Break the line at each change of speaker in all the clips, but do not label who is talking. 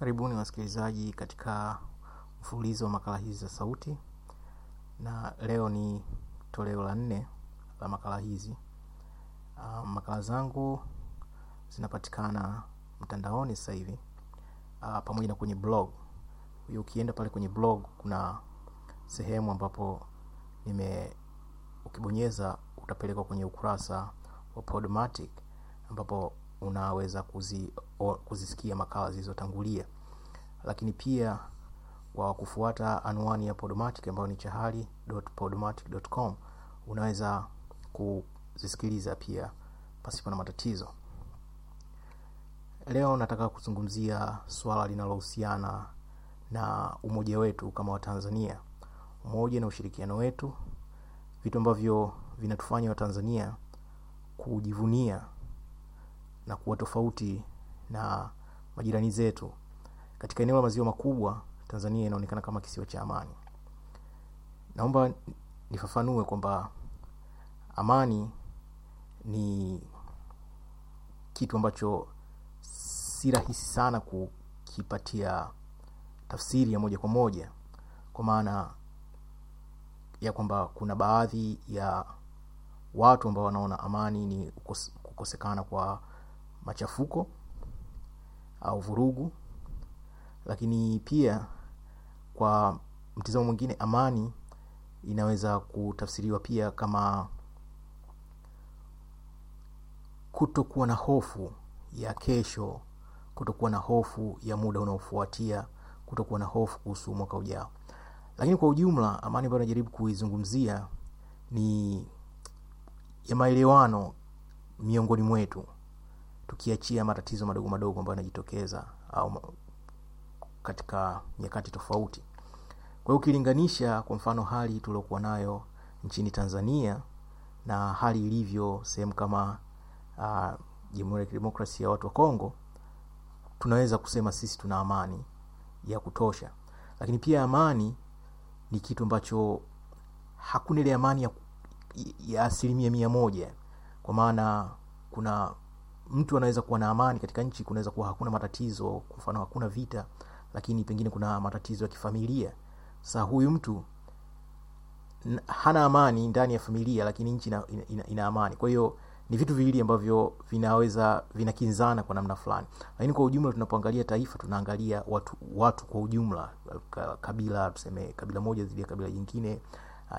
Karibuni wasikilizaji katika mfululizo wa makala hizi za sauti, na leo ni toleo la nne la makala hizi. Uh, makala zangu zinapatikana mtandaoni sasa hivi uh, pamoja na kwenye blog. Ukienda pale kwenye blog kuna sehemu ambapo nime ukibonyeza utapelekwa kwenye ukurasa wa Podomatic ambapo unaweza kuzi, o, kuzisikia makala zilizotangulia, lakini pia kwa kufuata anwani ya Podomatic ambayo ni chahali.podomatic.com unaweza kuzisikiliza pia pasipo na matatizo. Leo nataka kuzungumzia swala linalohusiana na umoja wetu kama Watanzania, umoja na ushirikiano wetu, vitu ambavyo vinatufanya Watanzania kujivunia na kuwa tofauti na majirani zetu. Katika eneo la maziwa makubwa, Tanzania inaonekana kama kisiwa cha amani. Naomba nifafanue kwamba amani ni kitu ambacho si rahisi sana kukipatia tafsiri ya moja kwa moja, kwa maana ya kwamba kuna baadhi ya watu ambao wanaona amani ni kukosekana kwa machafuko au vurugu, lakini pia kwa mtizamo mwingine amani inaweza kutafsiriwa pia kama kutokuwa na hofu ya kesho, kutokuwa na hofu ya muda unaofuatia, kutokuwa na hofu kuhusu mwaka ujao. Lakini kwa ujumla, amani ambayo najaribu kuizungumzia ni ya maelewano miongoni mwetu, tukiachia matatizo madogo madogo ambayo yanajitokeza au katika nyakati tofauti. Kwa hiyo ukilinganisha kwa mfano hali tuliokuwa nayo nchini Tanzania na hali ilivyo sehemu kama uh, Jamhuri ya Kidemokrasia ya Watu wa Kongo, tunaweza kusema sisi tuna amani ya kutosha, lakini pia amani ni kitu ambacho hakuna ile amani ya, ya asilimia mia moja, kwa maana kuna mtu anaweza kuwa na amani katika nchi, kunaweza kuwa hakuna matatizo, kwa mfano hakuna vita, lakini pengine kuna matatizo ya kifamilia. Sasa huyu mtu hana amani ndani ya familia, lakini nchi ina, ina, ina amani. Kwa hiyo ni vitu viwili ambavyo vinaweza vinakinzana kwa namna fulani, lakini kwa ujumla, tunapoangalia taifa, tunaangalia watu watu kwa ujumla, kabila tuseme, kabila moja zidi ya kabila jingine,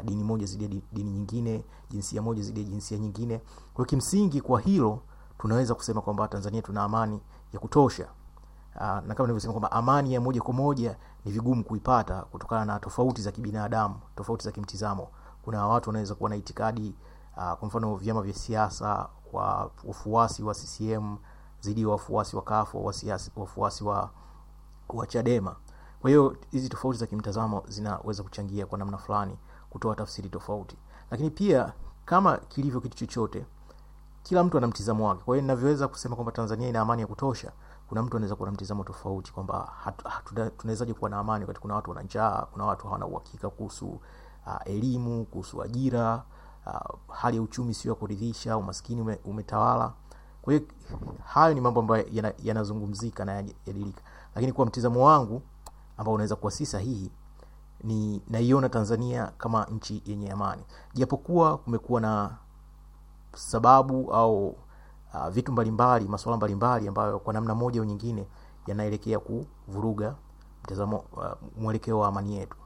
dini moja zidi ya dini nyingine, jinsia moja zidi ya jinsia nyingine. Kwa kimsingi, kwa hilo tunaweza kusema kwamba Tanzania tuna amani ya kutosha. Uh, na kama nilivyosema kwamba amani ya moja kwa moja ni vigumu kuipata kutokana na tofauti za kibinadamu, tofauti za kimtizamo. Kuna watu wanaweza kuwa na itikadi uh, kwa mfano vyama vya siasa, wa wafuasi wa CCM zidi wafuasi wa CUF, wafuasi wa, wa Chadema. Kwa hiyo hizi tofauti za kimtazamo zinaweza kuchangia kwa namna fulani kutoa tafsiri tofauti, lakini pia kama kilivyo kitu chochote, kila mtu ana mtizamo wake. Kwa hiyo ninavyoweza kusema kwamba Tanzania ina amani ya kutosha kuna mtu anaweza kuwa na mtizamo tofauti kwamba tunawezaje kuwa na amani wakati kuna watu wana njaa, kuna watu hawana uhakika kuhusu uh, elimu, kuhusu ajira, uh, hali ya uchumi sio ya kuridhisha, umaskini ume, umetawala. Kwa hiyo hayo ni mambo ambayo yanazungumzika na yajadilika, lakini kwa mtizamo wangu ambao unaweza kuwa si sahihi, ni naiona Tanzania kama nchi yenye amani, japokuwa kumekuwa na sababu au Uh, vitu mbalimbali masuala mbalimbali ambayo kwa namna moja au nyingine yanaelekea kuvuruga mtazamo uh, mwelekeo wa amani yetu.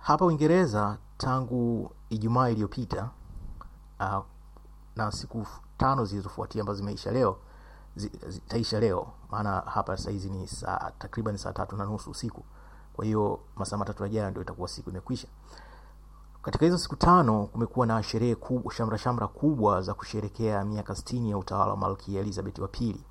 Hapa Uingereza tangu Ijumaa iliyopita uh, na siku tano zilizofuatia ambazo zimeisha leo zitaisha leo, maana hapa sasa ni saa takriban saa tatu na nusu usiku. Kwa hiyo masaa matatu yajayo ndio itakuwa siku imekwisha. Katika hizo siku tano kumekuwa na sherehe kubwa, shamra shamra kubwa za kusherekea miaka sitini ya utawala wa Malkia Elizabeth wa pili.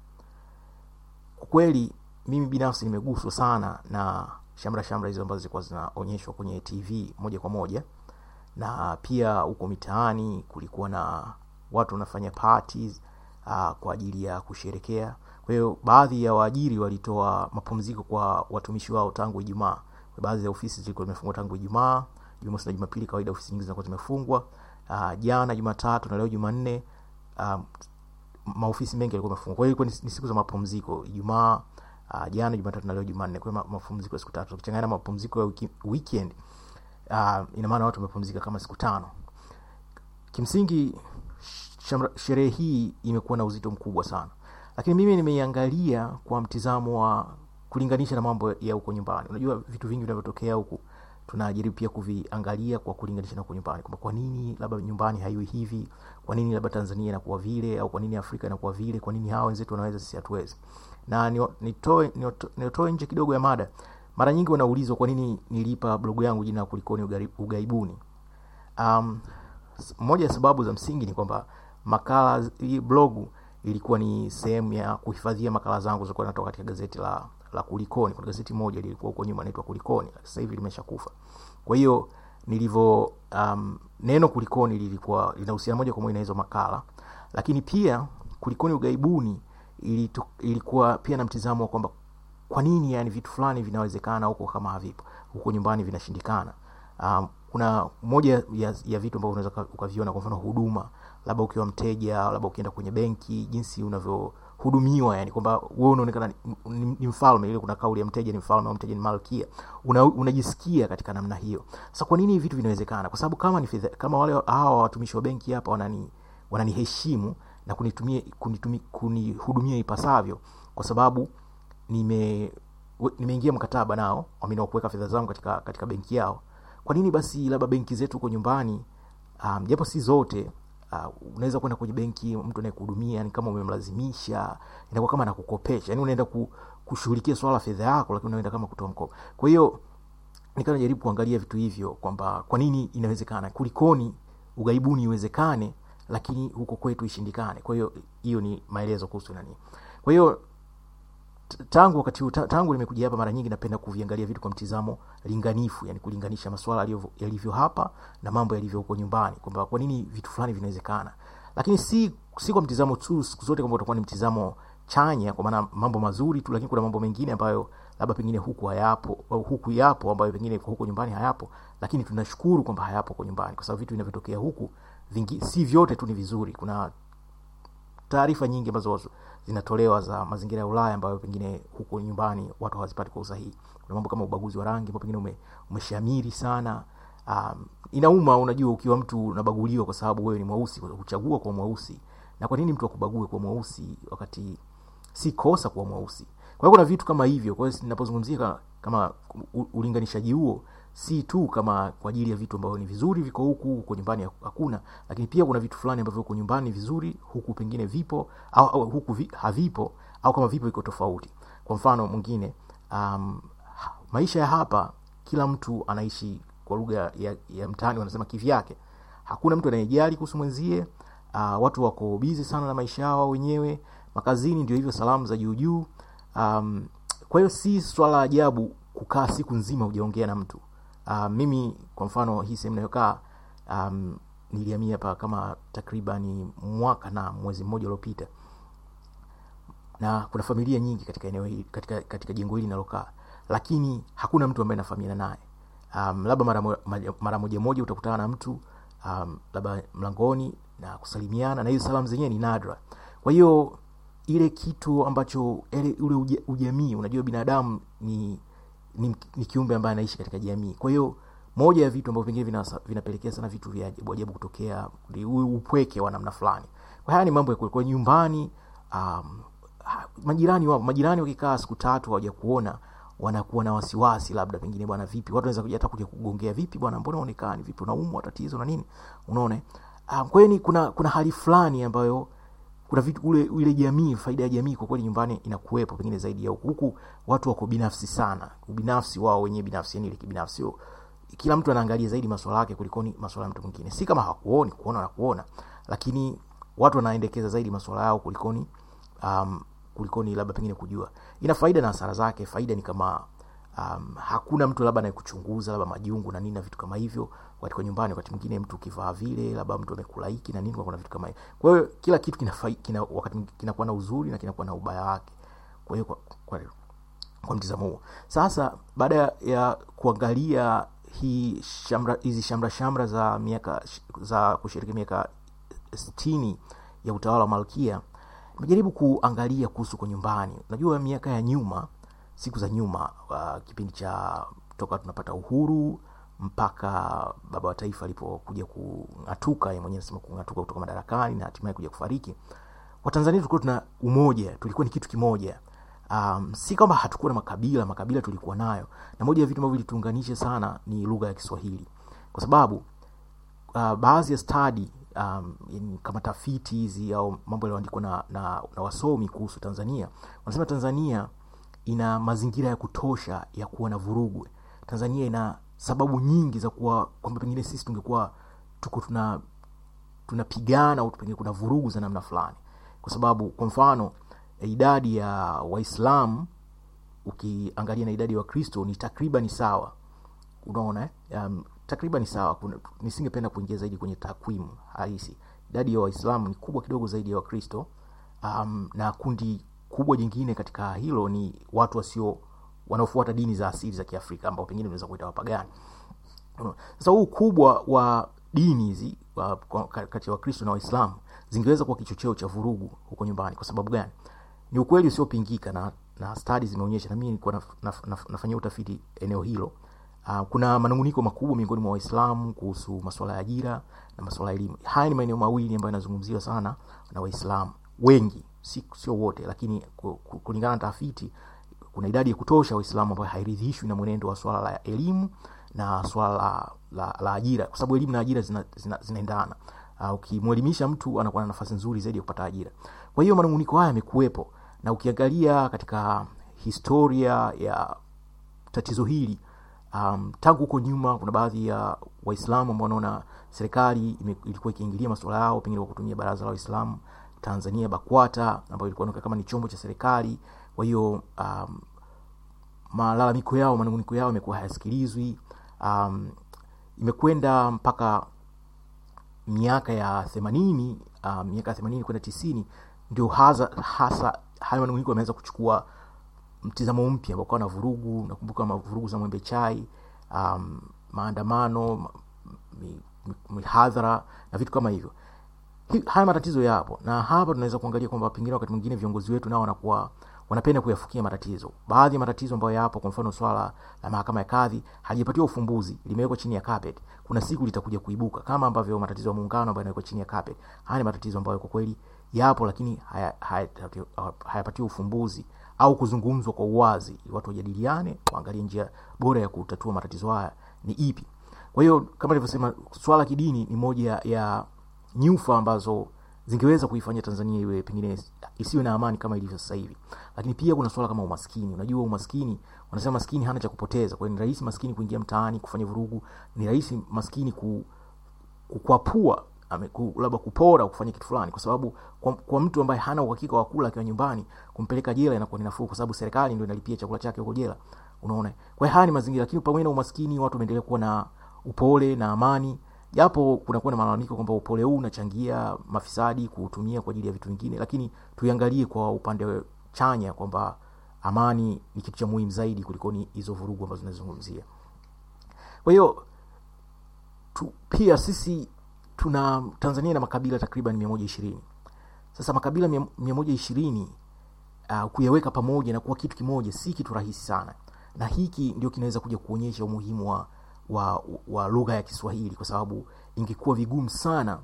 Kwa kweli mimi binafsi nimeguswa sana na shamra shamra hizo ambazo zilikuwa zinaonyeshwa kwenye TV moja kwa moja, na pia huko mitaani kulikuwa na watu wanafanya parties uh, kwa ajili ya kusherekea. Kwa hiyo baadhi ya waajiri walitoa mapumziko kwa watumishi wao tangu Ijumaa. Baadhi ya ofisi zilikuwa zimefungwa tangu Ijumaa Jumamosi na Jumapili kawaida ofisi nyingi zinakuwa zimefungwa. Uh, jana Jumatatu na leo Jumanne um, maofisi mengi yalikuwa yamefungwa. Kwa hiyo ni, siku za mapumziko. Ijumaa uh, jana jumatatu na leo jumanne kwa hiyo mapumziko ya siku tatu ukichanganya mapumziko ya weekend uh, ina maana watu wamepumzika kama siku tano kimsingi sherehe hii imekuwa na uzito mkubwa sana lakini mimi nimeiangalia kwa mtizamo wa kulinganisha na mambo ya huko nyumbani unajua vitu vingi vinavyotokea huku tunajaribu pia kuviangalia kwa kulinganisha na nyumbani. Kwamba kwa nini labda nyumbani haiwi hivi? Kwa nini labda tanzania inakuwa vile? Au kwa nini afrika inakuwa vile? Kwa nini hawa wenzetu wanaweza sisi hatuwezi? Na nitoe nitoe nje kidogo ya mada. Mara nyingi wanaulizwa kwa nini nilipa blogu yangu jina kulikoni ugaibuni. Um, moja ya sababu za msingi ni kwamba makala hii blogu ilikuwa ni sehemu ya kuhifadhia makala zangu zilizokuwa natoka katika gazeti la la kulikoni kuna gazeti moja lilikuwa huko nyuma naitwa kulikoni sasa hivi limeshakufa kwa hiyo nilivyo um, neno kulikoni lilikuwa linahusiana moja kwa moja na hizo makala lakini pia kulikoni ugaibuni ilitu, ilikuwa pia na mtizamo wa kwamba kwa nini yani vitu fulani vinawezekana huko kama havipo huko nyumbani vinashindikana. Um, kuna moja ya, ya vitu ambavyo unaweza ukaviona kwa mfano huduma labda ukiwa mteja labda ukienda kwenye benki jinsi unavyohudumiwa yani kwamba wewe unaonekana ni, ni, mfalme ile kuna kauli ya mteja ni mfalme au mteja ni malkia. Una, katika namna hiyo. Sasa kwa nini hivi vitu vinawezekana? Kwa sababu kama ni fedha, kama wale hawa watumishi wa benki hapa wanani wananiheshimu na kunitumia kunitumi, kunihudumia ipasavyo kwa sababu nime nimeingia mkataba nao wamenao kuweka fedha zangu katika katika benki yao. Kwa nini basi labda benki zetu huko nyumbani um, japo si zote uh, unaweza kwenda kwenye benki mtu anayekuhudumia ni kama umemlazimisha inakuwa kama anakukopesha. Yani unaenda ku, kushughulikia swala fedha yako lakini unaenda kama kutoa mkopo. Kwa hiyo nikawa najaribu kuangalia vitu hivyo kwamba kwa nini inawezekana? Kulikoni ugaibuni iwezekane lakini huko kwetu ishindikane? Kwa hiyo hiyo ni maelezo kuhusu nani. Kwa hiyo tangu wakati tangu nimekuja hapa mara nyingi napenda kuviangalia vitu kwa mtizamo linganifu yani kulinganisha maswala yalivyo- hapa na mambo yalivyo huko nyumbani kwamba kwa nini vitu fulani vinawezekana. Lakini si si kwa mtizamo tu siku zote kwamba utakuwa ni mtizamo chanya kwa maana mambo mazuri tu lakini kuna mambo mengine ambayo labda pengine huku hayapo huku yapo ambayo pengine huko nyumbani hayapo lakini tunashukuru kwamba hayapo kwa nyumbani kwa sababu vitu vinavyotokea huku vingi, si vyote tu ni vizuri. Kuna taarifa nyingi ambazo zinatolewa za mazingira ya ulaya ambayo pengine huko nyumbani watu hawazipati kwa usahihi. Kuna mambo kama ubaguzi wa rangi ambao pengine ume, umeshamiri sana. Um, inauma unajua ukiwa mtu unabaguliwa kwa sababu wewe ni mweusi huchagua kwa mweusi. Na kwa nini mtu akubague kwa mweusi wakati si kosa kuwa mweusi? Kwa hiyo kuna vitu kama hivyo. Kwa hiyo ninapozungumzia kama ulinganishaji huo si tu kama kwa ajili ya vitu ambavyo ni vizuri viko huku huko nyumbani hakuna. Lakini pia kuna vitu fulani ambavyo huko nyumbani vizuri huku pengine vipo au, au huku vi, havipo au kama vipo iko tofauti. Kwa mfano mwingine um, maisha ya hapa kila mtu anaishi kwa lugha ya, ya mtaani wanasema kivyake. Hakuna mtu anayejali kuhusu mwenzie uh, watu wako bizi sana na maisha yao wenyewe makazini ndio hivyo salamu za juu juu. Um, kwa hiyo si swala la ajabu kukaa siku nzima hujaongea na mtu uh, mimi kwa mfano hii sehemu nayokaa um, nilihamia hapa kama takribani mwaka na mwezi mmoja uliopita. Na kuna familia nyingi katika eneo hili katika, katika jengo hili nalokaa lakini hakuna mtu ambaye nafahamiana naye. Um, labda mara, mara moja moja utakutana na mtu um, labda mlangoni na kusalimiana na hizo salamu zenyewe ni nadra. Kwa hiyo ile kitu ambacho ule uja- ujamii unajua binadamu ni, ni, ni kiumbe ambaye anaishi katika jamii. Kwa hiyo moja ya vitu ambavyo pengine vina- vinapelekea sana vitu vya ajabu ajabu kutokea upweke wa namna fulani. Kwa haya ni mambo ya kwa nyumbani um, majirani wapo. Majirani wakikaa siku tatu hawaja kuona wanakuwa na wasiwasi labda pengine bwana vipi? Watu wanaweza hata kuja kugongea vipi bwana mbona uonekani vipi? Unaumwa? Tatizo na nini? Unaona? Um, kwa hiyo ni kuna kuna hali fulani ambayo kuna vitu ule ile jamii faida ya jamii kwa kweli nyumbani inakuwepo pengine zaidi ya huku. Huku watu wako binafsi sana. Ubinafsi wao wenyewe binafsi yani ile kibinafsi. Yo, kila mtu anaangalia zaidi masuala yake kulikoni masuala ya mtu mwingine. Si kama hakuoni kuona na kuona. Lakini watu wanaendekeza zaidi masuala yao kulikoni um, kulikoni labda pengine kujua. Ina faida na hasara zake. Faida ni kama um, hakuna mtu labda anayekuchunguza labda majungu na nini na vitu kama hivyo katika nyumbani wakati mwingine mtu ukivaa vile labda mtu amekulaiki na nini kuna vitu kama hivyo kwa hiyo kila kitu kina, kina na uzuri na kinakuwa na ubaya wake. Kwa hiyo kwa, kwa, kwa mtizamo huo. Sasa baada ya kuangalia hii shamra hizi shamra shamra za miaka za kushiriki miaka sitini ya utawala wa malkia nimejaribu kuangalia kuhusu kwa nyumbani. Unajua miaka ya nyuma siku za nyuma uh, kipindi cha toka tunapata uhuru mpaka baba wa taifa alipokuja kung'atuka yeye mwenyewe anasema kung'atuka kutoka madarakani na hatimaye kuja kufariki. Watanzania tulikuwa tuna umoja tulikuwa ni kitu kimoja. Um, si kwamba hatukuwa na makabila makabila tulikuwa nayo. Na moja ya vitu ambavyo vilituunganisha sana ni lugha ya kiswahili. Kwa sababu uh, baadhi ya stadi um, kama tafiti hizi au mambo yaliyoandikwa na, na, na wasomi kuhusu tanzania wanasema tanzania ina mazingira ya kutosha ya kuwa na vurugu. Tanzania ina sababu nyingi za kuwa kwamba pengine sisi tungekuwa tuko tuna tunapigana au pengine kuna vurugu za namna fulani. Kwa sababu kwa mfano idadi ya waislamu ukiangalia na idadi ya wakristo ni takriban sawa. Unaona eh? um, takriban sawa. Nisingependa kuingia zaidi kwenye takwimu halisi. Idadi ya waislamu ni kubwa kidogo zaidi ya wakristo. Um, na kundi kubwa jingine katika hilo ni watu wasio wanaofuata dini za asili za kiafrika ambao pengine unaweza kuita wapagani. Sasa huu ukubwa wa dini hizi kati ya wakristo na waislamu zingeweza kuwa kichocheo cha vurugu huko nyumbani. Kwa sababu gani? Ni ukweli usiopingika na, na stadi zimeonyesha na mimi nilikuwa naf, naf, naf, utafiti eneo hilo. Uh, kuna manunguniko makubwa miongoni mwa waislamu kuhusu masuala ya ajira na masuala ya elimu. Haya ni maeneo mawili ambayo yanazungumziwa sana na waislamu. Wengi si, sio wote lakini ku- ku- kulingana na tafiti kuna idadi ya kutosha waislamu ambayo hairidhishwi na mwenendo wa swala la elimu na swala la, la, la ajira kwa sababu elimu na ajira zinaendana zina, zina uh, ukimwelimisha mtu anakuwa na nafasi nzuri zaidi ya kupata ajira. Kwa hiyo manunguniko haya yamekuwepo na ukiangalia katika historia ya tatizo hili um, tangu huko nyuma kuna baadhi ya waislamu ambao wanaona serikali ilikuwa ikiingilia masuala yao pengine kwa kutumia baraza la waislamu tanzania bakwata ambayo ilikuwa kama ni chombo cha serikali kwa hiyo um, malalamiko yao manunguniko yao imekuwa hayasikilizwi. Um, imekwenda mpaka miaka ya themanini uh, miaka ya themanini kwenda tisini ndio hasa, hasa hayo manunguniko yameweza kuchukua mtizamo mpya. Ambao na vurugu nakumbuka vurugu za mwembe chai um, maandamano ma- mi- mi- mihadhara na vitu kama hivyo. Haya matatizo yapo na hapa tunaweza kuangalia kwamba pengine wakati mwingine viongozi wetu nao wanakuwa wanapenda kuyafukia matatizo. Baadhi ya matatizo ambayo yapo kwa mfano swala la mahakama ya kadhi halijapatiwa ufumbuzi limewekwa chini ya carpet. Kuna siku litakuja kuibuka kama ambavyo matatizo ya muungano ambayo yanawekwa chini ya carpet. Haya ni matatizo ambayo kwa kweli yapo lakini hayapatiwa haya, haya, haya ufumbuzi au kuzungumzwa kwa uwazi. Watu wajadiliane waangalie njia bora ya kutatua matatizo haya ni ipi. Kwa hiyo kama nilivyosema swala kidini ni moja ya nyufa ambazo zingeweza kuifanya tanzania iwe pengine isiwe na amani kama ilivyo sasa hivi. Lakini pia kuna swala kama umaskini. Unajua umaskini wanasema maskini hana cha kupoteza. Kwa ni rahisi maskini kuingia mtaani kufanya vurugu. Ni rahisi maskini ku, kukwapua labda kupora kufanya kitu fulani. Kwa sababu kwa, kwa mtu ambaye hana uhakika wa kula akiwa nyumbani kumpeleka jela inakuwa ni nafuu kwa sababu serikali ndio inalipia chakula chake huko jela. Unaona? Kwa hiyo haya ni mazingira. Lakini pamoja na umaskini watu wameendelea kuwa na upole na amani japo kunakuwa na malalamiko kwamba upole huu unachangia mafisadi kuutumia kwa ajili ya vitu vingine lakini tuiangalie kwa upande chanya kwamba amani ni kitu cha muhimu zaidi kuliko hizo vurugu ambazo nazungumzia. kwa hiyo tu, pia sisi tuna tanzania na makabila takriban mia moja ishirini sasa makabila mia moja ishirini uh, kuyaweka pamoja na kuwa kitu kimoja si kitu rahisi sana na hiki ndio kinaweza kuja kuonyesha umuhimu wa, wa, wa lugha ya kiswahili kwa sababu ingekuwa vigumu sana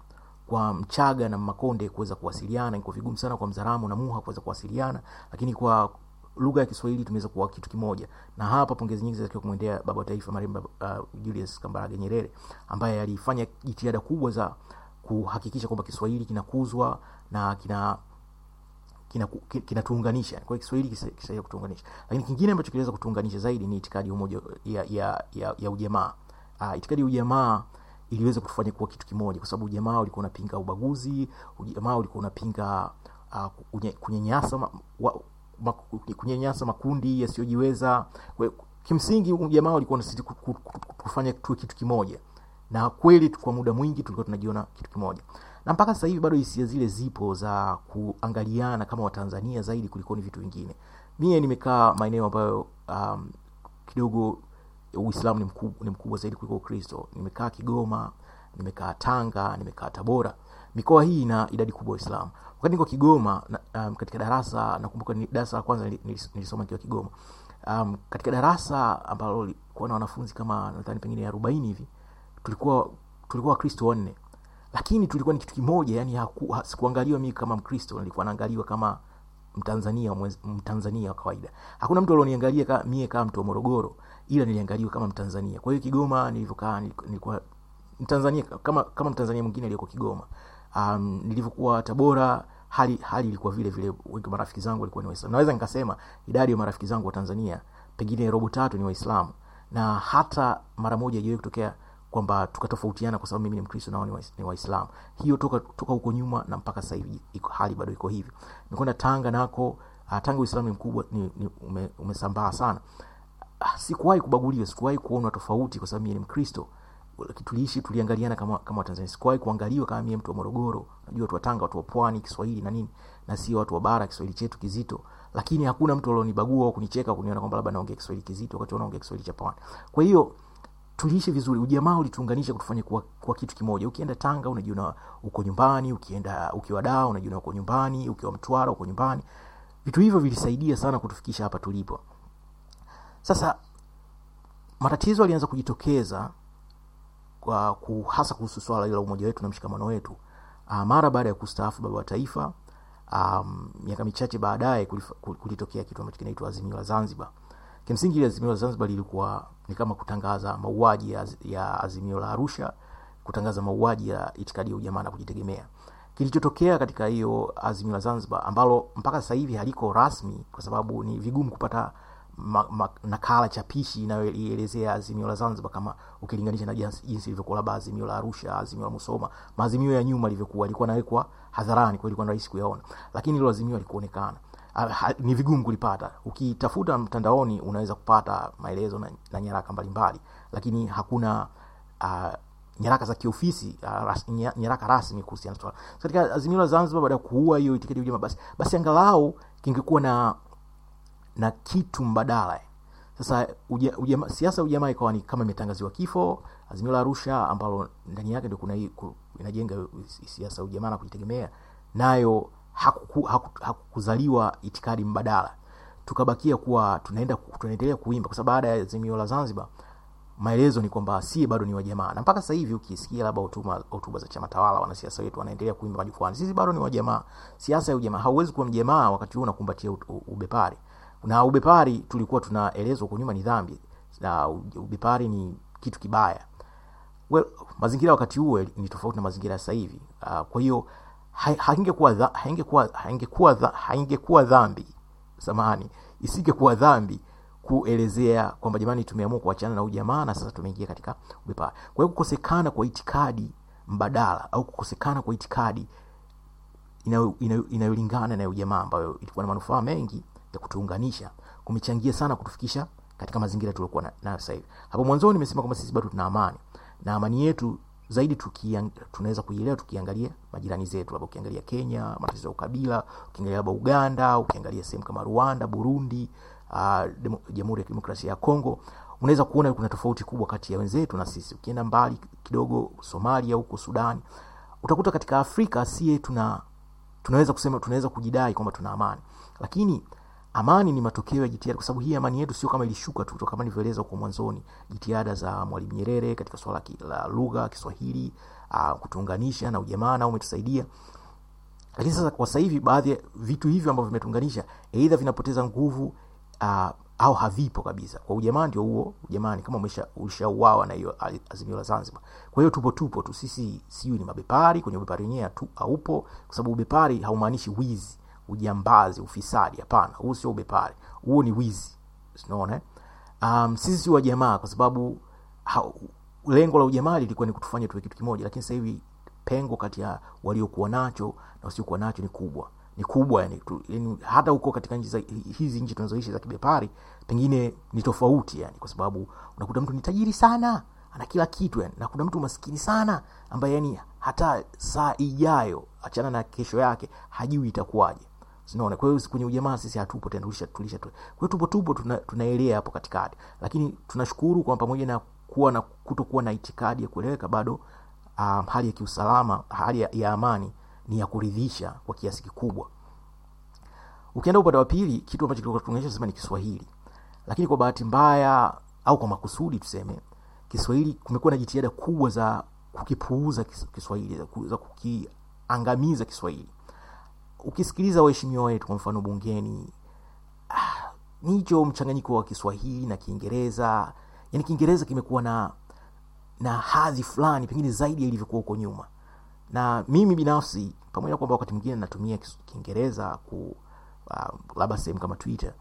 kwa mchaga na makonde kuweza kuwasiliana ingekuwa vigumu sana kwa mzaramu na muha kuweza kuwasiliana lakini kwa lugha ya kiswahili tumeweza kuwa kitu kimoja. Na hapa pongezi nyingi zinatakiwa kumwendea baba wa taifa marehemu uh, julius kambarage nyerere ambaye alifanya jitihada kubwa za kuhakikisha kwamba kiswahili kinakuzwa na kina kinatuunganisha. Kina kwa kiswahili kisaidia kutuunganisha. Lakini kingine ambacho kinaweza kutuunganisha zaidi ni itikadi umoja ya, ya, ya, ya ujamaa. Uh, itikadi ya ujamaa iliweza kutufanya kuwa kitu kimoja kwa sababu ujamaa ulikuwa unapinga ubaguzi ujamaa ulikuwa unapinga uh, kunyanyasa ma, makundi yasiyojiweza. Kimsingi ujamaa ulikuwa ku- kufanya tuwe kitu kimoja. Na kweli kwa muda mwingi tulikuwa tunajiona kitu kimoja na mpaka sasa hivi bado hisia zile zipo za kuangaliana kama watanzania zaidi kuliko ni vitu vingine. Mie nimekaa maeneo ambayo um, kidogo uislamu ni mkubwa, ni mkubwa zaidi kuliko ukristo. Nimekaa kigoma nimekaa tanga nimekaa tabora. Mikoa hii ina idadi kubwa waislamu wakati niko kigoma na, um, katika darasa nakumbuka ni darasa la kwanza nilisoma nikiwa kigoma. Um, katika darasa ambalo likuwa na wanafunzi kama nadhani pengine arobaini hivi tulikuwa tulikuwa wakristo wanne lakini tulikuwa ni kitu kimoja yani sikuangaliwa mimi kama mkristo nilikuwa naangaliwa kama mtanzania mtanzania wa kawaida. Hakuna mtu alioniangalia ka, mie kama mtu wa morogoro ila niliangaliwa kama mtanzania. Kwa hiyo kigoma nilivyokaa nilikuwa mtanzania kama kama mtanzania mwingine aliyoko kigoma. Um, nilivyokuwa tabora hali hali ilikuwa vile vile wengi marafiki zangu walikuwa ni waislamu. Naweza nikasema idadi ya marafiki zangu wa tanzania pengine robo tatu ni waislamu. Na hata mara moja ijawahi kutokea kwamba tukatofautiana kwa sababu mimi ni mkristo nao ni waislamu. Hiyo toka toka huko nyuma na mpaka sasa hivi hali bado iko hivyo nikwenda tanga nako uh, tanga uislamu mkubwa ni, ni ume, umesambaa sana. Uh, sikuwahi kubaguliwa sikuwahi kuonwa tofauti kwa sababu mimi ni mkristo. Tuliishi tuliangaliana kama kama watanzania. Sikuwahi kuangaliwa kama mie mtu wa morogoro. Najua watu wa tanga watu wa pwani kiswahili na nini na sio watu wa bara kiswahili chetu kizito. Lakini hakuna mtu alionibagua au kunicheka kuniona kwamba labda naongea kiswahili kizito wakati wanaongea kiswahili cha pwani. Kwa hiyo tuliishi vizuri. Ujamaa ulituunganisha kutufanya kuwa, kuwa kitu kimoja. Ukienda tanga unajiona uko nyumbani. Ukienda ukiwa daa unajiona uko nyumbani. Ukiwa mtwara uko nyumbani. Vitu hivyo vilisaidia sana kutufikisha hapa tulipo. Sasa matatizo alianza kujitokeza kwa hasa kuhusu swala la umoja wetu na mshikamano wetu. Uh, mara baada ya kustaafu baba wa taifa um, miaka michache baadaye kulitokea kitu ambacho kinaitwa azimio la zanzibar kimsingi azimio la zanzibar lilikuwa ni kama kutangaza mauaji ya, azimio la arusha kutangaza mauaji ya itikadi ya ujamaa na kujitegemea. Kilichotokea katika hiyo azimio la zanzibar ambalo mpaka sasa hivi haliko rasmi kwa sababu ni vigumu kupata ma, ma, nakala chapishi inayoelezea azimio la zanzibar kama ukilinganisha na jinsi ilivyokuwa labda azimio la arusha azimio la musoma. Maazimio ya nyuma ilivyokuwa ilikuwa nawekwa hadharani kwa ilikuwa rahisi kuyaona. Lakini hilo azimio alikuonekana ni vigumu kulipata. Ukitafuta mtandaoni unaweza kupata maelezo na, na nyaraka mbalimbali lakini hakuna uh, nyaraka za kiofisi uh, ras, nyaraka rasmi kuhusiana swala. So, katika azimio la zanzibar baada ya kuua hiyo itikadi ujamaa basi, basi angalau kingekuwa na na kitu mbadala. Sasa uja, uja, siasa ujamaa ikawa ni kama imetangaziwa kifo azimio la arusha ambalo ndani yake ndio kuna inajenga siasa ya ujamaa na kujitegemea nayo hakukuzaliwa haku, haku itikadi mbadala. Tukabakia kuwa tunaenda tunaendelea kuimba. Kwa sababu baada ya azimio la zanzibar maelezo ni kwamba sie bado ni wajamaa na mpaka sasa hivi ukisikia labda hotuba za chama tawala wanasiasa wetu wanaendelea kuimba majukwani. Sisi bado ni wajamaa siasa ya ujamaa. Hauwezi kuwa mjamaa wakati huu unakumbatia ubepari. Na ubepari tulikuwa tunaelezwa kwa nyuma ni dhambi. Na ubepari ni kitu kibaya. Well, mazingira wakati huo ni tofauti na mazingira sasa hivi. Uh, kwa hiyo haingekuwa haingekuwa haingekuwa haingekuwa dhambi. Samahani isingekuwa dhambi kuelezea kwamba jamani tumeamua kuachana na ujamaa na sasa tumeingia katika ubepari kwa hiyo kukosekana kwa itikadi mbadala au kukosekana kwa itikadi inayolingana ina, ina na ujamaa ambayo ilikuwa na manufaa mengi ya kutuunganisha kumechangia sana kutufikisha katika mazingira tuliokuwa nayo na sasa hivi. Hapo mwanzoni nimesema kwamba sisi bado tuna amani na amani yetu zaidi tunaweza kuielewa tukiangalia majirani zetu labda ukiangalia kenya matatizo ya ukabila ukiangalia labda uganda ukiangalia sehemu kama rwanda burundi uh, jamhuri ya kidemokrasia ya kongo unaweza kuona kuna tofauti kubwa kati ya wenzetu na sisi. Ukienda mbali kidogo somalia huko sudani utakuta katika afrika sie tuna tunaweza kusema tunaweza kujidai kwamba tuna amani. Lakini amani ni matokeo ya jitihada kwa sababu hii amani yetu sio kama ilishuka tu kama nilivyoeleza huko mwanzoni. Jitihada za mwalimu nyerere katika swala la lugha kiswahili uh, kutuunganisha na ujamaa nao umetusaidia. Lakini sasa kwa sasa hivi baadhi ya vitu hivyo ambavyo vimetuunganisha eidha vinapoteza nguvu uh, au havipo kabisa. Kwa ujamaa ndio huo ujamani kama umesha ushauawa na hiyo azimio la zanzibar. Kwa hiyo tupo tupo tu. Sisi siu ni mabepari kwenye ubepari wenyewe haupo kwa sababu ubepari haumaanishi wizi ujambazi ufisadi. Hapana huu sio ubepari huu ni wizi. Um, sisi si wajamaa kwa sababu ha, lengo la ujamaa lilikuwa ni kutufanya tuwe kitu kimoja lakini sasa hivi pengo kati ya waliokuwa nacho na wasiokuwa nacho ni kubwa. Ni kubwa yani, tu, yani hata huko katika nchi za hizi nchi tunazoishi za kibepari pengine ni tofauti yani kwa sababu unakuta mtu ni tajiri sana ana kila kitu yani na kuna mtu maskini sana ambaye yani hata saa ijayo achana na kesho yake hajui itakuwaje sinaona kwa hiyo kwenye ujamaa sisi hatupo tena tulisha tulisha kwa hiyo tupo tupo tuna, tunaelea hapo katikati. Lakini tunashukuru kwa pamoja na kuwa na kutokuwa na itikadi ya kueleweka bado um, hali ya kiusalama hali ya, ya amani ni ya kuridhisha kwa kiasi kikubwa. Ukienda upande wa pili kitu ambacho kilikuwa sema ni kiswahili. Lakini kwa bahati mbaya au kwa makusudi tuseme kiswahili kumekuwa na jitihada kubwa za kukipuuza kiswahili za kukiangamiza kiswahili ukisikiliza waheshimiwa wetu kwa mfano bungeni ah, ni mchanganyiko wa kiswahili na kiingereza. Yani kiingereza kimekuwa na na hadhi fulani pengine zaidi ya ilivyokuwa huko nyuma. Na mimi binafsi pamoja na kwamba wakati mwingine natumia kiingereza ku uh, labda sehemu kama twitter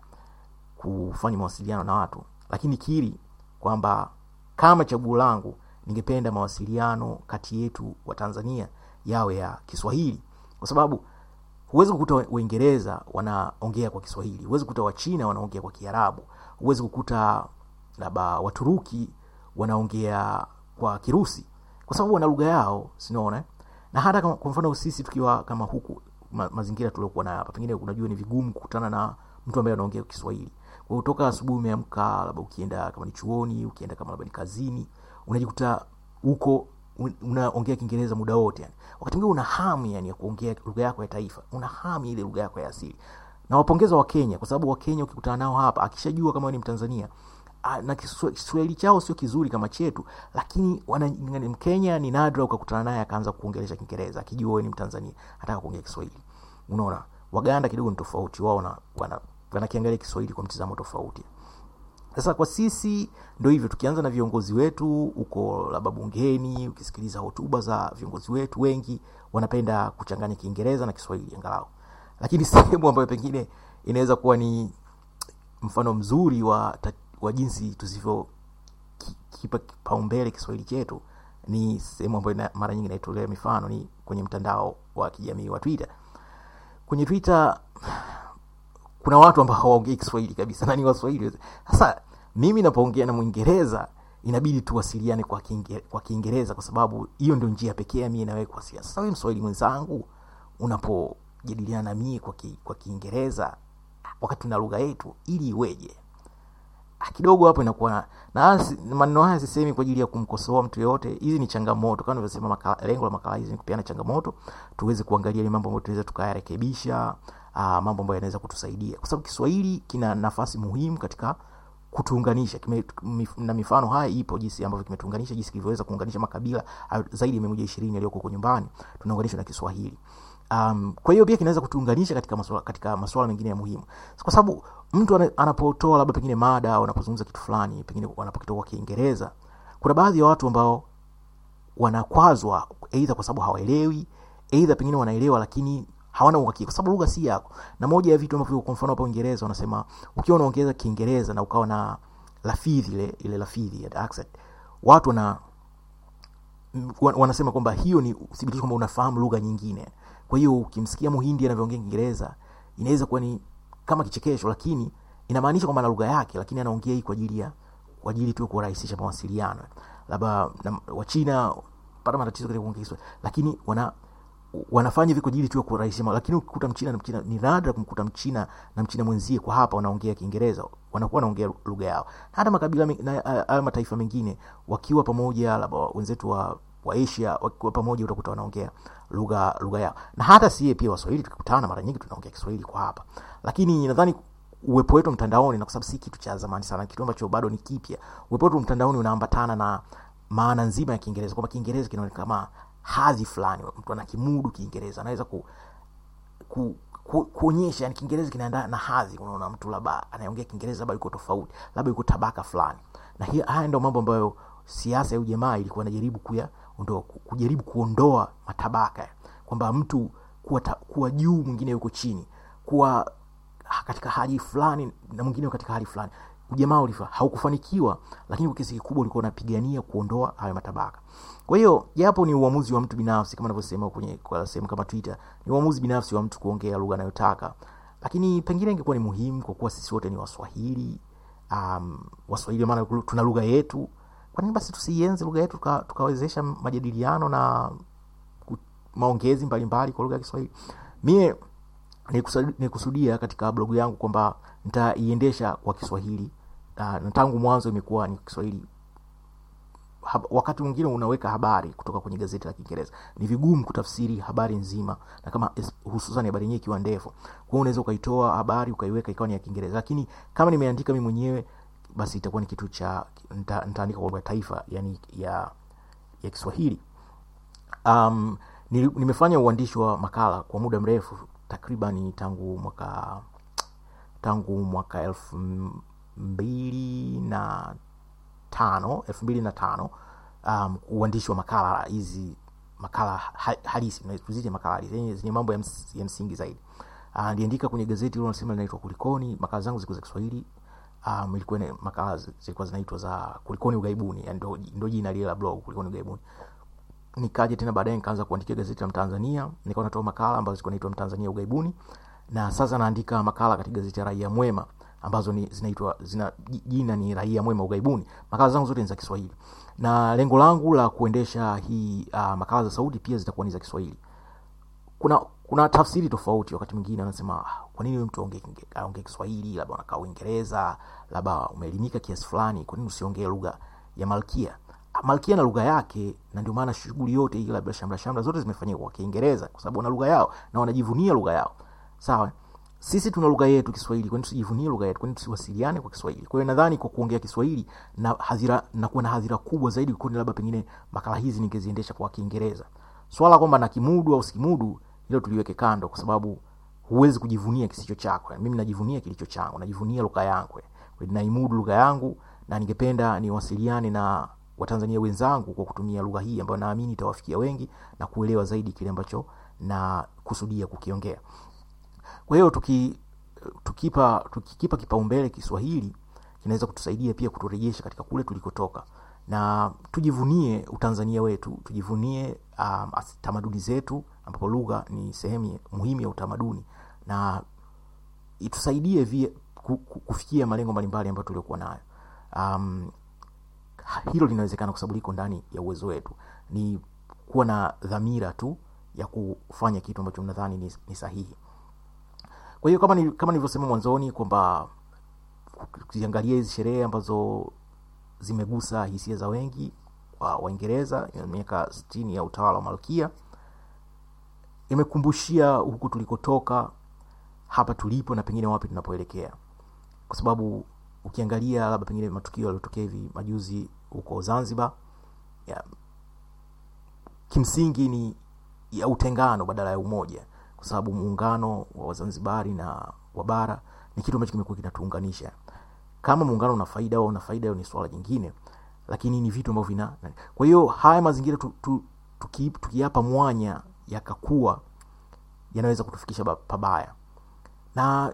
kufanya mawasiliano na watu. Lakini kiri kwamba kama chaguo langu ningependa mawasiliano kati yetu wa tanzania yawe ya kiswahili. Kwa sababu huwezi kukuta waingereza wanaongea kwa kiswahili. Huwezi kukuta wachina wanaongea kwa kiarabu. Huwezi kukuta labda waturuki wanaongea kwa kirusi. Kwa sababu wana lugha yao sinaona na hata kwa mfano sisi tukiwa kama huku ma, mazingira tuliokuwa nayo hapa pengine unajua ni vigumu kukutana na mtu ambaye anaongea kiswahili. Kwa toka asubuhi umeamka labda ukienda kama ni chuoni ukienda kama labda ni kazini unajikuta huko unaongea kiingereza muda wote yani. Wakati mwingine una hamu yani ya kuongea lugha yako ya taifa. Una hamu ile lugha yako ya asili. Na wakenya kwa sababu wakenya ukikutana nao hapa akishajua kama ni mtanzania na kiswahili chao sio kizuri kama chetu lakini wana, mkenya ni nadra ukakutana naye akaanza kuongelesha kiingereza akijua ni mtanzania hataka kuongea kiswahili. Unaona waganda kidogo ni tofauti wao wana- wana- wanakiangalia kiswahili kwa mtizamo tofauti sasa kwa sisi ndo hivyo tukianza na viongozi wetu uko labda bungeni ukisikiliza hotuba za viongozi wetu wengi wanapenda kuchanganya kiingereza na kiswahili angalau. Lakini sehemu ambayo pengine inaweza kuwa ni mfano mzuri wa, wa jinsi tusivyo ki- kipa kipaumbele kiswahili chetu ni sehemu ambayo mara nyingi naitolea mifano ni kwenye mtandao wa kijamii wa twitter. Kwenye twitter kuna watu ambao hawaongei kiswahili kabisa. Na ni waswahili. Sasa mimi napoongea na mwingereza inabidi tuwasiliane kwa Kiinge- kwa kiingereza kwa sababu hiyo ndio njia pekee ya mie nawewe kuwasiliana. Sasa wewe mswahili mwenzangu unapojadiliana na mie kwa, ki, kwa kiingereza wakati na lugha yetu ili iweje? Ah, kidogo hapo inakuwa na- na maneno haya sisemi kwa ajili ya kumkosoa mtu yoyote. Hizi ni changamoto. Kama nilivyosema lengo la makala hizi ni kupeana changamoto. Tuweze kuangalia ile mambo ambayo tunaweza tukayarekebisha uh, mambo ambayo yanaweza kutusaidia. Kwa sababu kiswahili kina nafasi muhimu katika kutuunganisha. Kime, mif, na mifano haya ipo jinsi ambavyo kimetuunganisha jinsi kilivyoweza kuunganisha makabila zaidi ya mia moja ishirini yaliyoko huko nyumbani tunaunganishwa na kiswahili. Um, kwa hiyo pia kinaweza kutuunganisha katika masuala, katika masuala mengine ya muhimu. Kwa sababu mtu anapotoa labda pengine mada au anapozungumza kitu fulani pengine anapokitoa kwa kiingereza kuna baadhi ya watu ambao wanakwazwa eidha kwa sababu hawaelewi eidha pengine wanaelewa lakini hawana uhakika. Sababu lugha si yako. Na moja ya vitu ambavyo kwa mfano hapa uingereza wanasema ukiwa unaongeza kiingereza na ukawa na lafidhi ile ile lafidhi ya accent watu wana wanasema kwamba hiyo ni uthibitisho kwamba unafahamu lugha nyingine. Kwa hiyo ukimsikia muhindi anavyoongea kiingereza inaweza kuwa ni kama kichekesho lakini inamaanisha kwamba ana lugha yake lakini anaongea hii kwa ajili ya kwa ajili tu kurahisisha mawasiliano. Labda wachina pata matatizo katika kuongea Kiswahili lakini wana wanafanya hivi kwa ajili tu ya kurahisisha lakini ukikuta mchina na mchina ni nadra kumkuta mchina na mchina mwenzie kwa hapa wanaongea kiingereza. Wanakuwa wanaongea lugha yao. Hata makabila haya mataifa mengine wakiwa pamoja labda wenzetu wa wa asia wakiwa pamoja utakuta wanaongea lugha lugha yao. Na hata sie pia waswahili tukikutana mara nyingi tunaongea kiswahili kwa hapa. Lakini nadhani uwepo wetu mtandaoni na kwa sababu si kitu cha zamani sana kitu ambacho bado ni kipya uwepo wetu mtandaoni unaambatana na maana nzima ya kiingereza kwamba kiingereza kinaonekana kama hadhi fulani mtu ana kimudu kiingereza anaweza ku, ku, ku, kuonyesha yani kiingereza kinaenda na hadhi. Unaona mtu labda anaongea kiingereza labda yuko tofauti labda yuko tabaka fulani. Na hiya, haya ndio mambo ambayo siasa ya ujamaa ilikuwa inajaribu kuya ondoa kujaribu kuondoa matabaka kwamba mtu kuwa, ta, kuwa juu mwingine yuko chini kuwa katika hali fulani na mwingine katika hali fulani ujamaa ulifa. Haukufanikiwa lakini kwa kiasi kikubwa ulikuwa unapigania kuondoa hayo matabaka. Kwa hiyo japo ni uamuzi wa mtu binafsi kama navyosema kwenye sehemu kama twitter ni uamuzi binafsi wa mtu kuongea lugha anayotaka. Lakini pengine ingekuwa ni muhimu kwa kuwa sisi wote ni waswahili um, waswahili maana tuna lugha yetu kwa nini basi tusiienzi lugha yetu tuka- majadiliano na maongezi mbalimbali kwa lugha ya kiswahili? Mie nilikusudia katika blogu yangu kwamba nitaiendesha kwa kiswahili. Na tangu mwanzo imekuwa ni kiswahili. Hab, wakati mwingine unaweka habari kutoka kwenye gazeti la kiingereza. Ni vigumu kutafsiri habari nzima na kama hususan habari yenyewe ikiwa ndefu. Kwa unaweza ukaitoa habari ukaiweka ikawa ni ya kiingereza. Lakini kama nimeandika mi mwenyewe basi itakuwa ni kitu cha nita- nitaandika kwa taifa yani ya ya kiswahili. Um, nimefanya uandishi wa makala kwa muda mrefu takriban tangu mwaka tangu mwaka elfu mbili na tano elfu mbili na tano um, uandishi wa makala hizi makala halisi tuzite makala halisi zenye, mambo ya, ms, ya msingi zaidi. Uh, niliandika kwenye gazeti hilo nasema linaitwa kulikoni makala zangu zilikuwa za kiswahili. Um, ilikuwa ni- makala zilikuwa zinaitwa za kulikoni ugaibuni ndo, ndo jina lile la blog kulikoni ugaibuni nikaja tena baadaye nikaanza kuandikia gazeti la mtanzania nikawa natoa makala ambazo zilikuwa naitwa mtanzania ugaibuni na sasa naandika makala katika gazeti ya raia mwema ambazo ni zinaitwa zina jina ni raia mwema ugaibuni makala zangu zote ni za kiswahili. Na lengo langu la kuendesha hii uh, makala za sauti pia zitakuwa ni za kiswahili. Kuna kuna tafsiri tofauti wakati mwingine anasema "Ah, kwa nini mtu aongee kiswahili? Labda unakaa uingereza labda umeelimika kiasi fulani kwa nini usiongee lugha ya malkia? Ah, malkia na lugha yake na ndio maana shughuli yote hii labda shamra shamra zote zimefanyika kwa kiingereza kwa sababu wana lugha yao na wanajivunia lugha yao sawa. Sisi tuna lugha yetu kiswahili kwani tusijivunie lugha yetu kwani tusiwasiliane kwa kiswahili. Kwa hiyo nadhani kwa kuongea kiswahili na hadhira nakuwa na hadhira kubwa zaidi kuliko labda pengine makala hizi ningeziendesha kwa kiingereza. Swala kwamba na kimudu au sikimudu hilo tuliweke kando kwa sababu huwezi kujivunia kisicho chako. Mimi najivunia kilicho changu najivunia lugha yangu. Kwa naimudu lugha yangu na ningependa niwasiliane na watanzania wenzangu kwa kutumia lugha hii ambayo naamini itawafikia wengi na kuelewa zaidi kile ambacho na kusudia kukiongea kwa hiyo tuki, tukipa tukikipa kipaumbele kiswahili kinaweza kutusaidia pia kuturejesha katika kule tulikotoka. Na tujivunie utanzania wetu tujivunie um, tamaduni zetu ambapo lugha ni sehemu muhimu ya utamaduni. Na itusaidie ku, kufikia malengo mbalimbali ambayo tuliokuwa nayo. Um, hilo linawezekana kwa sababu liko ndani ya uwezo wetu. Ni kuwa na dhamira tu ya kufanya kitu ambacho nadhani ni, ni sahihi kwa hiyo kama ni, kama nilivyosema mwanzoni kwamba ukiangalia hizi sherehe ambazo zimegusa hisia za wengi wa waingereza miaka sitini ya utawala wa malkia imekumbushia huku tulikotoka hapa tulipo na pengine wapi tunapoelekea. Kwa sababu ukiangalia labda pengine matukio yaliyotokea hivi majuzi huko zanzibar ya, kimsingi ni ya utengano badala ya umoja kwa sababu muungano wa wazanzibari na wa bara ni kitu ambacho kimekuwa kinatuunganisha. Kama muungano una faida au una faida ni swala jingine lakini ni vitu ambavyo vina kwa hiyo haya mazingira tu, tu, tuki, tukiyapa mwanya yakakuwa yanaweza kutufikisha pabaya. Na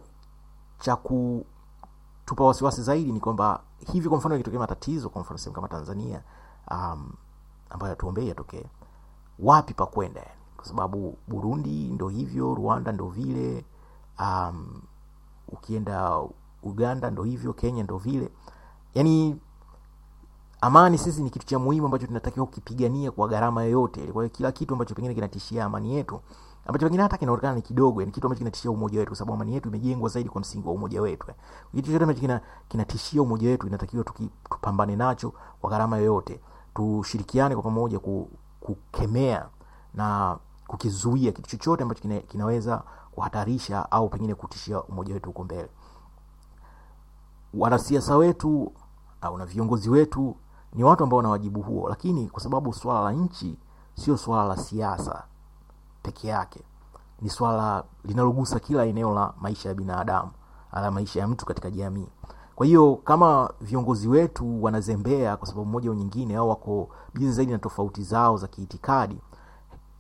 cha kutupa wasiwasi zaidi ni kwamba hivi kwa mfano ikitokea matatizo kwa mfano sehemu kama tanzania um, ambayo hatuombei yatokee wapi pa kwenda kwa sababu burundi ndo hivyo rwanda ndo vile um, ukienda uganda ndo hivyo kenya ndo vile. Yani amani sisi ni kitu cha muhimu ambacho tunatakiwa kukipigania kwa gharama yoyote kwa hiyo kila kitu ambacho pengine kinatishia amani yetu ambacho pengine hata kinaonekana ni kidogo yani kitu ambacho kinatishia umoja wetu kwa sababu amani yetu imejengwa zaidi kwa msingi wa umoja wetu eh. kitu chochote ambacho kina, kinatishia umoja wetu inatakiwa tupambane nacho kwa gharama yoyote. Tushirikiane kwa pamoja kukemea na kukizuia kitu chochote ambacho kina, kinaweza kuhatarisha au pengine kutishia umoja wetu huko mbele. Wanasiasa wetu au na viongozi wetu ni watu ambao wana wajibu huo. Lakini kwa sababu swala la nchi sio swala la siasa peke yake ni swala linalogusa kila eneo la maisha ya binadamu la maisha ya mtu katika jamii. Kwa hiyo kama viongozi wetu wanazembea kwa sababu moja au nyingine au wako bizi zaidi na tofauti zao za kiitikadi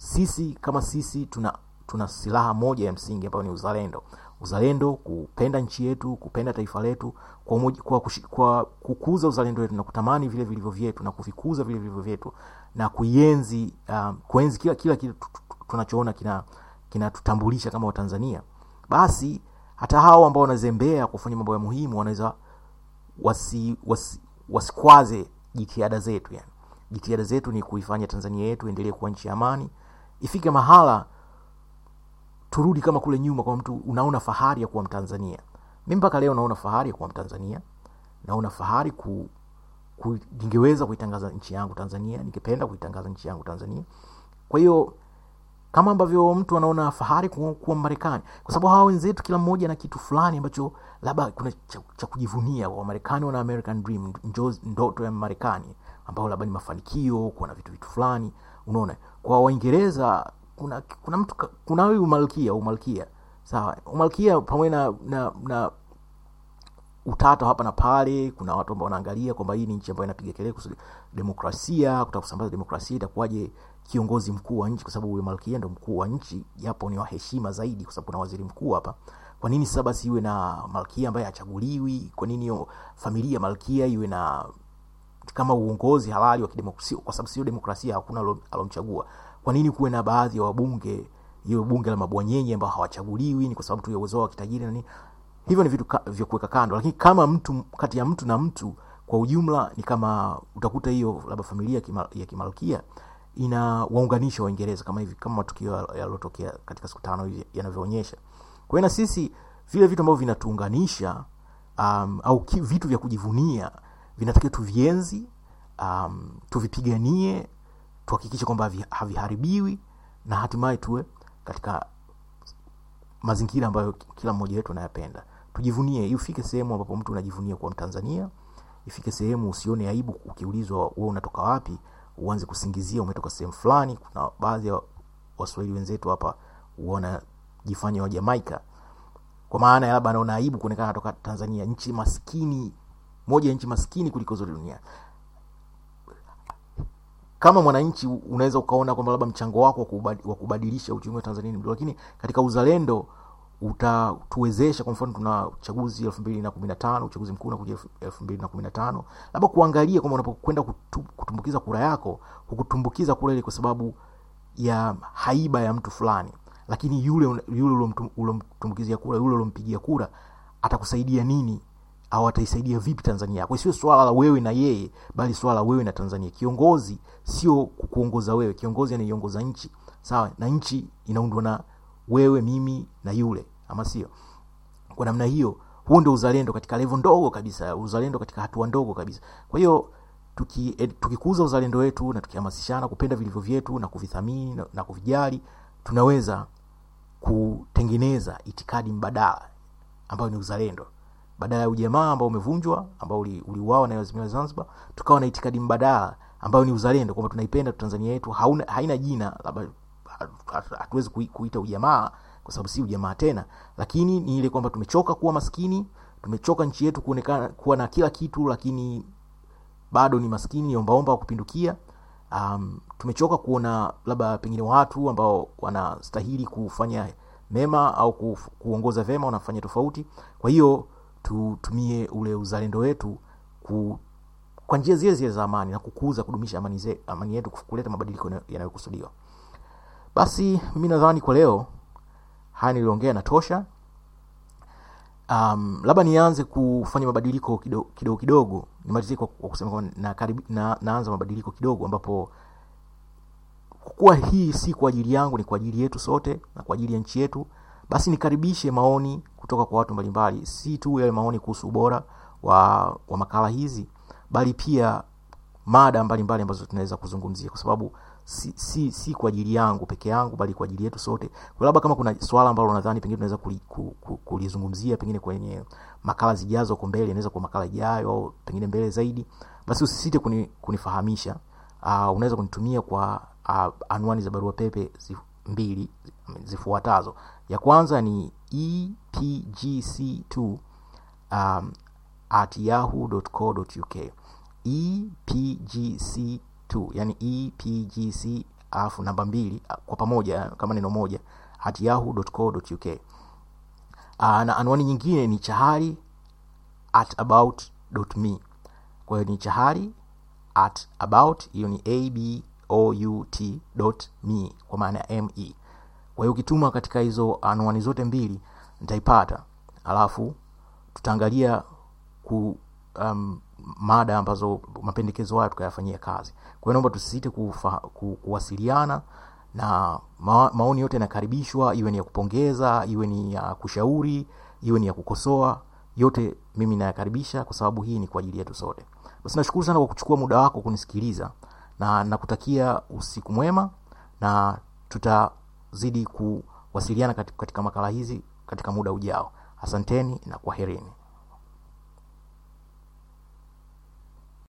sisi kama sisi tuna tuna silaha moja ya msingi ambayo ni uzalendo. Uzalendo kupenda nchi yetu kupenda taifa letu kwa, umoji, kwa, kushi, kwa kukuza uzalendo wetu na kutamani vile vilivyo vyetu na kuvikuza vile vilivyo vyetu na kuienzi um, kila kila tu- tunachoona kina kama watanzania. Basi hata hao ambao wanazembea kufanya mambo ya muhimu wanaweza wasi, wasi, wasikwaze jitihada zetu yani. Jitihada zetu ni kuifanya tanzania yetu endelee kuwa nchi ya amani ifike mahala turudi kama kule nyuma kwa mtu unaona fahari ya kuwa mtanzania. Mi mpaka leo naona fahari ya kuwa mtanzania. Naona fahari ku, ku, ningeweza kuitangaza nchi yangu tanzania ningependa kuitangaza nchi yangu tanzania. Kwa hiyo kama ambavyo mtu anaona fahari kuwa marekani kwa sababu hawa wenzetu kila mmoja na kitu fulani ambacho labda kuna cha, cha kujivunia. Wamarekani wana american dream ndoto ya marekani ambao labda ni mafanikio kuwa na vitu vitu fulani. Unaona kwa waingereza kuna kuna mtu kuna huyu umalkia umalkia sawa umalkia pamoja na, na, na utata hapa na pale kuna watu ambao wanaangalia kwamba hii ni nchi ambayo inapiga kelele kuhusu demokrasia kutaka kusambaza demokrasia itakuwaje kiongozi mkuu wa nchi kwa sababu huyo malkia ndo mkuu wa nchi japo ni wa zaidi kwa sababu kuna waziri mkuu hapa. Kwa nini sasa basi iwe na malkia ambaye hachaguliwi? Kwa nini familia malkia iwe na kama uongozi halali wa kidemokrasia kwa sababu sio demokrasia hakuna alomchagua. Kwa nini kuwe na baadhi ya wabunge hiyo bunge la mabwanyenye ambao hawachaguliwi ni kwa sababu tu ya uwezo wao wa kitajiri na nini? Hivyo ni vitu vya kuweka kando. Lakini kama mtu kati ya mtu na mtu kwa ujumla ni kama utakuta hiyo labda familia ya kimalkia ina waunganisha waingereza kama hivi kama matukio yaliyotokea katika siku tano hivi yanavyoonyesha. Kwa hiyo na sisi vile vitu ambavyo vinatuunganisha um, au ki, vitu vya kujivunia vinatakiwa tuvienzi um, tuvipiganie tuhakikishe kwamba haviharibiwi na hatimaye tuwe katika mazingira ambayo kila mmoja wetu anayapenda. Tujivunie. Ifike sehemu ambapo mtu unajivunia kuwa mtanzania ifike sehemu usione aibu ukiulizwa wewe unatoka wapi uanze kusingizia umetoka sehemu fulani. Kuna baadhi ya waswahili wenzetu hapa wanajifanya wa kwa maana labda anaona aibu kuonekana anatoka tanzania nchi maskini moja ya nchi maskini kuliko zote duniani kama mwananchi unaweza ukaona kwamba labda mchango wako wa kubadilisha uchumi wa tanzania ni mdogo lakini katika uzalendo utatuwezesha kwa mfano tuna uchaguzi elfu mbili na kumi na tano uchaguzi mkuu unakuja elfu- mbili na kumi na tano labda kuangalia kwamba unapokwenda kutumbukiza kura yako hukutumbukiza kura ile kwa sababu ya haiba ya mtu fulani. Lakini yule yule ulomtumbukizia kura yule ulompigia kura atakusaidia nini au ataisaidia vipi tanzania yako? Sio swala la wewe na yeye bali swala la wewe na tanzania. Kiongozi sio kukuongoza wewe. Kiongozi anaiongoza nchi. Sawa na nchi inaundwa na wewe mimi na yule. Ama sio? Kwa namna hiyo huo ndio uzalendo katika levo ndogo kabisa uzalendo katika hatua ndogo kabisa. Kwa hiyo tuki, eh, uzalendo wetu na tukihamasishana kupenda vilivyo vyetu na kuvithamini na, na kuvijali tunaweza kutengeneza itikadi mbadala ambayo ni uzalendo badala ya ujamaa ambao umevunjwa ambao uli- uliuawa na Azimio la Zanzibar, tukawa na itikadi mbadala ambayo ni uzalendo, kwamba tunaipenda Tanzania yetu, hauna, haina jina hatuwezi kuita ujamaa kwa sababu si ujamaa tena, lakini ni ile kwamba tumechoka kuwa maskini, tumechoka nchi yetu kuonekana kuwa na kila kitu, lakini bado ni maskini, ombaomba wa kupindukia. Um, tumechoka kuona labda pengine watu ambao wanastahili kufanya mema au ku, kuongoza vema wanafanya tofauti. Kwa hiyo tutumie ule uzalendo wetu ku, kwa njia zile zile za amani na kukuza kudumisha amani, ze, amani yetu kuleta mabadiliko yanayokusudiwa. Basi mimi nadhani kwa leo haya niliongea natosha. Um, labda nianze kufanya mabadiliko kidogo kidogo, kidogo. Nimalizie kwa, kwa kusema kwamba na, na, naanza mabadiliko kidogo ambapo kuwa hii si kwa ajili yangu, ni kwa ajili yetu sote na kwa ajili ya nchi yetu, basi nikaribishe maoni kutoka kwa watu mbalimbali, si tu yale maoni kuhusu ubora wa, wa makala hizi, bali pia mada mbalimbali ambazo tunaweza kuzungumzia, kwa sababu si, si, si kwa ajili yangu peke yangu, bali kwa ajili yetu sote. Labda kama kuna swala ambalo nadhani pengine tunaweza kuli- ku- ku- kulizungumzia pengine kwenye makala zijazo huko mbele, inaweza kuwa makala ijayo au pengine mbele zaidi, basi usisite kuni, kunifahamisha. Uh, unaweza kunitumia kwa uh, anwani za barua pepe zif, mbili zifuatazo. Ya kwanza ni epgc2 um, at yahoo.co.uk epgc2 yani epgc alafu namba mbili ah, kwa pamoja kama neno moja at yahoo.co.uk uh, na anwani nyingine ni chahari at about.me kwa hiyo ni chahari at about hiyo ni me kwa maana ya me kwa hiyo ukituma katika hizo anwani zote mbili nitaipata. Alafu tutaangalia ku um, mada ambazo mapendekezo hayo tukayafanyia kazi. Kwa hiyo naomba tusisite ku, kuwasiliana na ma, maoni yote yanakaribishwa iwe ni ya kupongeza iwe ni ya kushauri iwe ni ya kukosoa yote mimi nayakaribisha kwa sababu hii ni kwa ajili yetu sote. Basi nashukuru sana kwa kuchukua muda wako kunisikiliza na nakutakia usiku mwema na tutazidi kuwasiliana katika makala hizi katika muda ujao. Asanteni na kwaherini